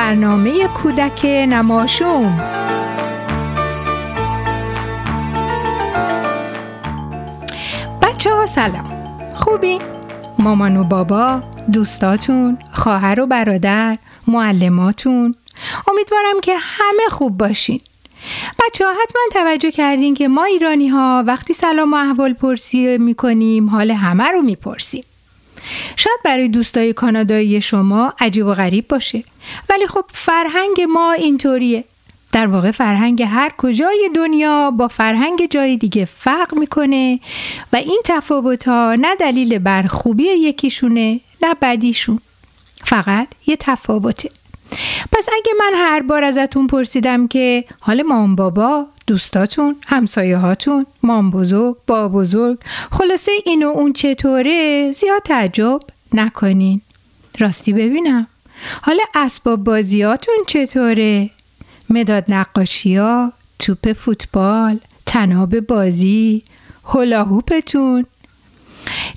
برنامه کودک نماشوم بچه ها سلام خوبی؟ مامان و بابا، دوستاتون، خواهر و برادر، معلماتون امیدوارم که همه خوب باشین بچه ها حتما توجه کردین که ما ایرانی ها وقتی سلام و احوال پرسی می کنیم حال همه رو می پرسیم. شاید برای دوستای کانادایی شما عجیب و غریب باشه. ولی خب فرهنگ ما اینطوریه. در واقع فرهنگ هر کجای دنیا با فرهنگ جای دیگه فرق می‌کنه و این تفاوت ها نه دلیل بر خوبی یکیشونه نه بدیشون. فقط یه تفاوته. پس اگه من هر بار ازتون پرسیدم که حال مام بابا دوستاتون همسایه هاتون مام بزرگ با بزرگ خلاصه این و اون چطوره زیاد تعجب نکنین. راستی ببینم. حالا اسباب بازیاتون چطوره؟ مداد نقاشی ها توپ فوتبال تناب بازی هولاهوپتون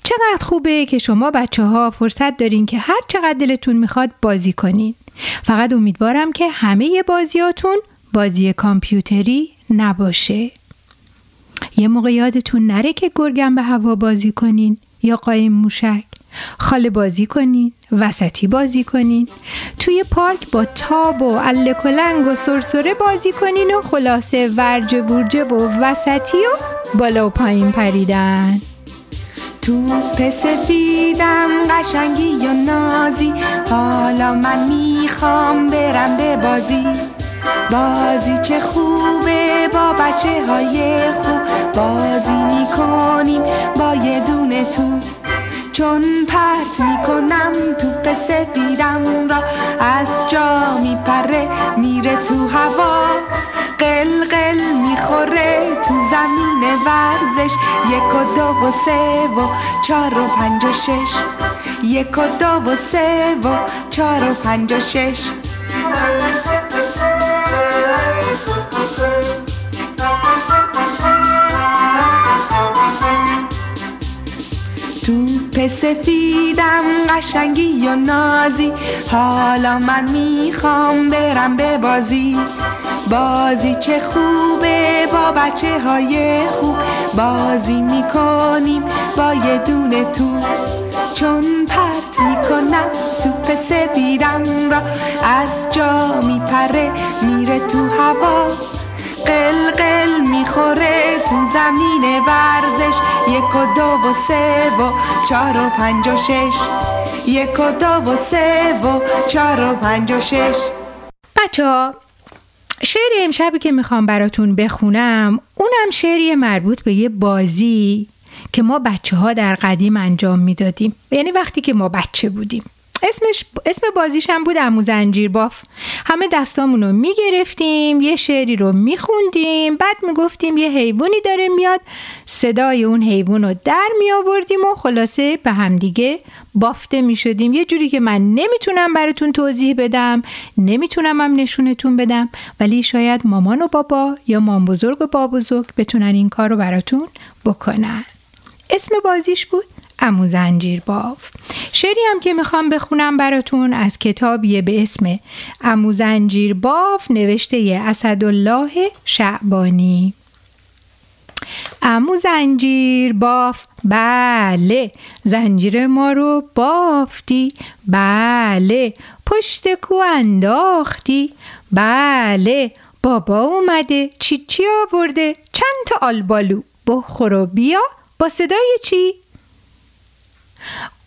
چقدر خوبه که شما بچه ها فرصت دارین که هر چقدر دلتون می‌خواد بازی کنین. فقط امیدوارم که همه بازیاتون بازی کامپیوتری نباشه. یه موقع یادتون نره که گرگم به هوا بازی کنین یا قایم موشک. خاله بازی کنین وسطی بازی کنین. توی پارک با تاب و الکلنگ و سرسره بازی کنین و خلاصه ورجه بورجه و وسطی و بالا و پایین پریدن. تو سفیدم قشنگی و نازی. حالا من می‌خوام برم به بازی. بازی چه خوبه با بچه های خوب. بازی می‌کنیم با یه دونه تو. چون پرت می‌کنم تو سفیدم را از جا میپره میره تو هوا. قل می‌خوره تو زمین ورزش. یک و دو و سه و چار و پنج و شش. یک و دو و سه و چار و پنج و شش. سفیدم قشنگی و نازی. حالا من می‌خوام برم به بازی. بازی چه خوبه با بچه های خوب. بازی می‌کنیم با یه دونه تو. چون پرت می‌کنم توپ سفیدم را از جا میپره میره تو هوا. قل می‌خوره تو زمین ورزش. یک و دو و سه و چار و پنج و شش. یک و دو و سه و چار و پنج و شش. بچه ها شعر امشبی که می‌خوام براتون بخونم اونم شعری مربوط به یه بازی که ما بچه ها در قدیم انجام می‌دادیم. یعنی وقتی که ما بچه بودیم. اسمش اسم بازیش هم بود امو زنجیر باف همه دستامون رو می‌گرفتیم یه شعری رو میخوندیم بعد می‌گفتیم یه حیوانی داره میاد صدای اون حیوان رو در می آوردیم و خلاصه به همدیگه بافته می شدیم یه جوری که من نمی‌تونم براتون توضیح بدم نمی‌تونم هم نشونتون بدم ولی شاید مامان و بابا یا مام بزرگ و بابا بزرگ بتونن این کار رو براتون بکنن. اسم بازیش بود امو زنجیر باف. شعری هم که می‌خوام بخونم براتون از کتابیه به اسم امو زنجیر باف نوشته اسدالله شعبانی. امو زنجیر باف بله زنجیر ما رو بافتی بله پشت کو انداختی بله بابا اومده چی چی آورده چند تا آلبالو بخور و بیا با صدای چی؟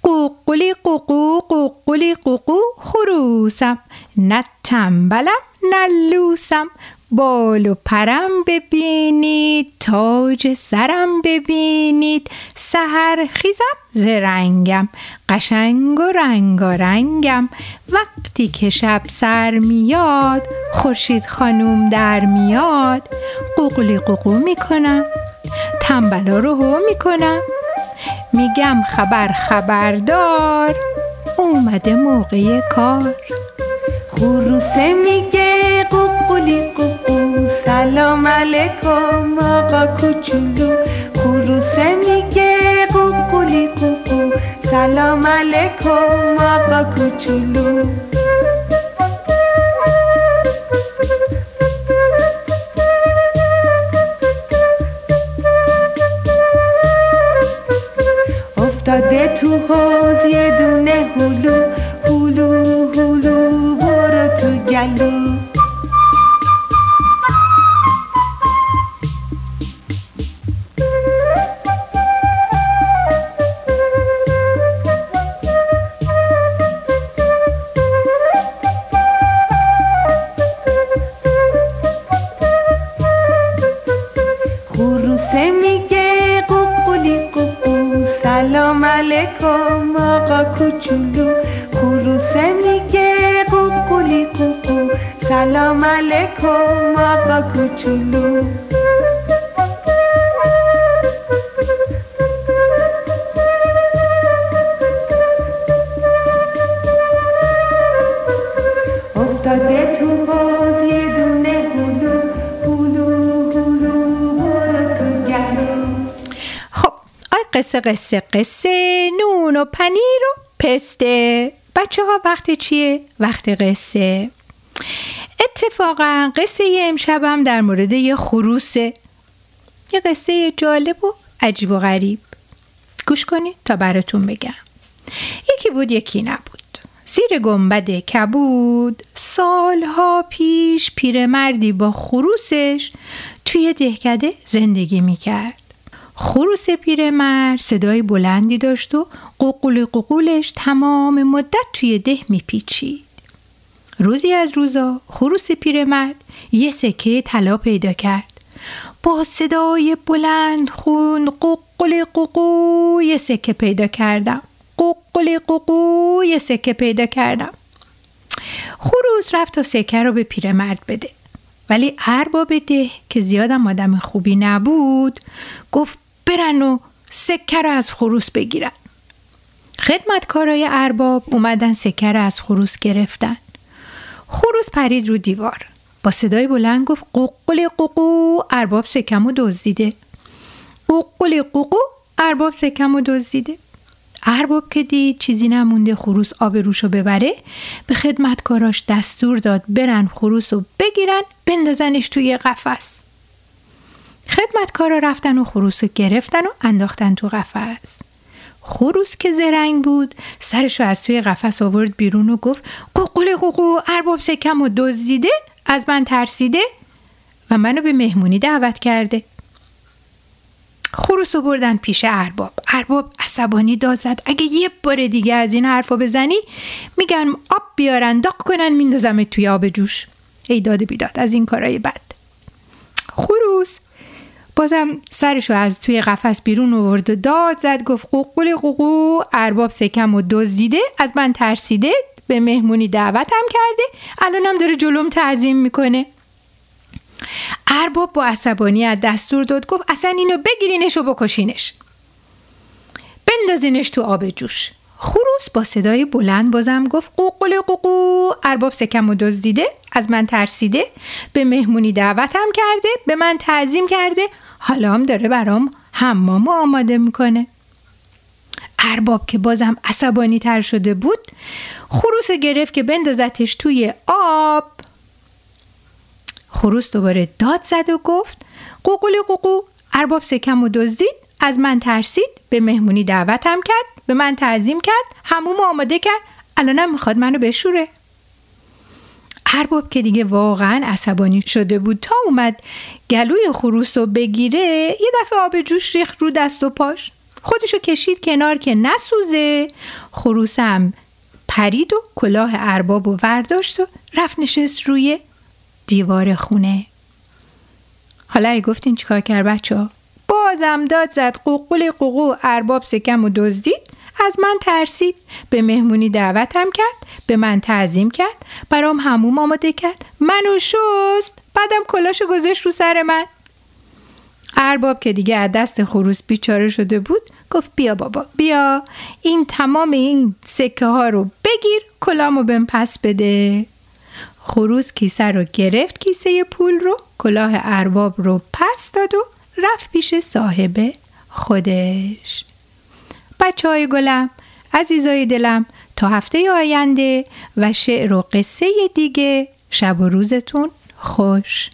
قوقلی قوقو قوقلی قوقو خروسم نه تنبلم نه لوسم بال و پرم ببینید تاج سرم ببینید سهر خیزم زرنگم قشنگ و رنگارنگم وقتی که شب سر میاد خورشید خانوم در میاد قوقلی قوقو می‌کنم تنبلا رو هو می‌کنم میگم خبر خبردار اومده موقع کار. خروسه میگه قوقلی قوقو سلام علیکم آقا کوچولو. خروسه میگه قوقلی قوقو سلام علیکم آقا کوچولو. افتاده تو حوز یه دونه هلو هلو هلو برو تو گلو. خروسه میگه قوقولی قوقو سلام علیکم آقا کوچولو افتاده تو باز یه دونه هلو قصه قصه قصه. نون و پنیر و پسته. بچه ها وقت چیه؟ وقت قصه. اتفاقا قصه امشبم در مورد یه خروسه یه قصه جالب و عجیب و غریب. گوش کنید تا براتون بگم. یکی بود یکی نبود. زیر گنبد کبود. سالها پیش پیرمردی با خروسش توی دهکده زندگی می‌کرد. خروس پیرمرد صدای بلندی داشت و قوقول قوقولش تمام مدت توی ده میپیچید. روزی از روزا خروس پیرمرد یه سکه طلا پیدا کرد. با صدای بلند خون قوقل قوقو یه سکه پیدا کردم. قوقل قوقو یه سکه پیدا کردم. خروس رفت تا سکه رو به پیرمرد بده. ولی ارباب ده که زیادم آدم خوبی نبود گفت برن و سکه رو از خروس بگیرن. خدمتکارای ارباب اومدن سکه رو از خروس گرفتن. خروس پرید رو دیوار. با صدای بلند گفت قوقل قوقو ارباب سکمو دزدیده. قوقل قوقو ارباب سکمو دزدیده. ارباب که دید چیزی نمونده خروس آب روشو ببره به خدمتکاراش دستور داد برن خروس رو بگیرن بندازنش توی قفس. خدمتکارا رفتن و خروس رو گرفتن و انداختن تو قفس. خروس که زرنگ بود سرشو از توی قفس آورد بیرون و گفت قوقل قوقو ارباب سکم و دزدیده؟ از من ترسیده؟ و منو به مهمونی دعوت کرده. خروس رو بردن پیش ارباب. ارباب عصبانی داد اگه یه بار دیگه از این حرفا بزنی میگن آب بیارن داغ کنن میندازم توی آب جوش. ای داد بیداد از این کارای بد. خروس بازم سرشو از توی قفس بیرون آورد و داد زد گفت قوقل قوقو ارباب سکم و دزدیده از من ترسیده به مهمونی دعوتم کرده الانم داره جلوم تعظیم می‌کنه. ارباب با عصبانیت دستور داد گفت اصلا اینو بگیرینش و بکشینش. بندازینش تو آب جوش. خروس با صدای بلند بازم گفت قوقل قوقو ارباب سکم و دزدیده از من ترسیده به مهمونی دعوتم کرده به من تعظیم کرده. حالا هم داره برام حمامو آماده می‌کنه. ارباب که بازم عصبانی تر شده بود خروس گرفت که بندازتش توی آب. خروس دوباره داد زد و گفت قوقل قوقو. ارباب سکم و دزدید از من ترسید به مهمونی دعوتم کرد به من تعظیم کرد هموم آماده کرد الانم می‌خواد منو بشوره. ارباب که دیگه واقعا عصبانی شده بود. تا اومد گلوی خروس رو بگیره یه دفعه آب جوش ریخت رو دست و پاش. خودشو کشید کنار که نسوزه. خروسم پرید و کلاه ارباب و ورداشت و رفت نشست روی دیوار خونه. حالا ای گفتین چیکار کرد بچه ها؟ بازم داد زد قوقل قوقو ارباب سکم و دزدید. از من ترسید. به مهمونی دعوتم کرد به من تعظیم کرد برام هموم آماده کرد. منو شست بعدم کلاشو گذاشت رو سر من. ارباب که دیگه از دست خروس بیچاره شده بود گفت بیا بابا بیا. این تمام این سکه ها رو بگیر کلامو بهم پس بده. خروس کیسه رو گرفت کیسه پول رو کلاه ارباب رو پس داد و رفت پیش صاحب خودش. بچه های گلم عزیزای دلم تا هفته آینده و شعر و قصه دیگه. شب و روزتون خوش.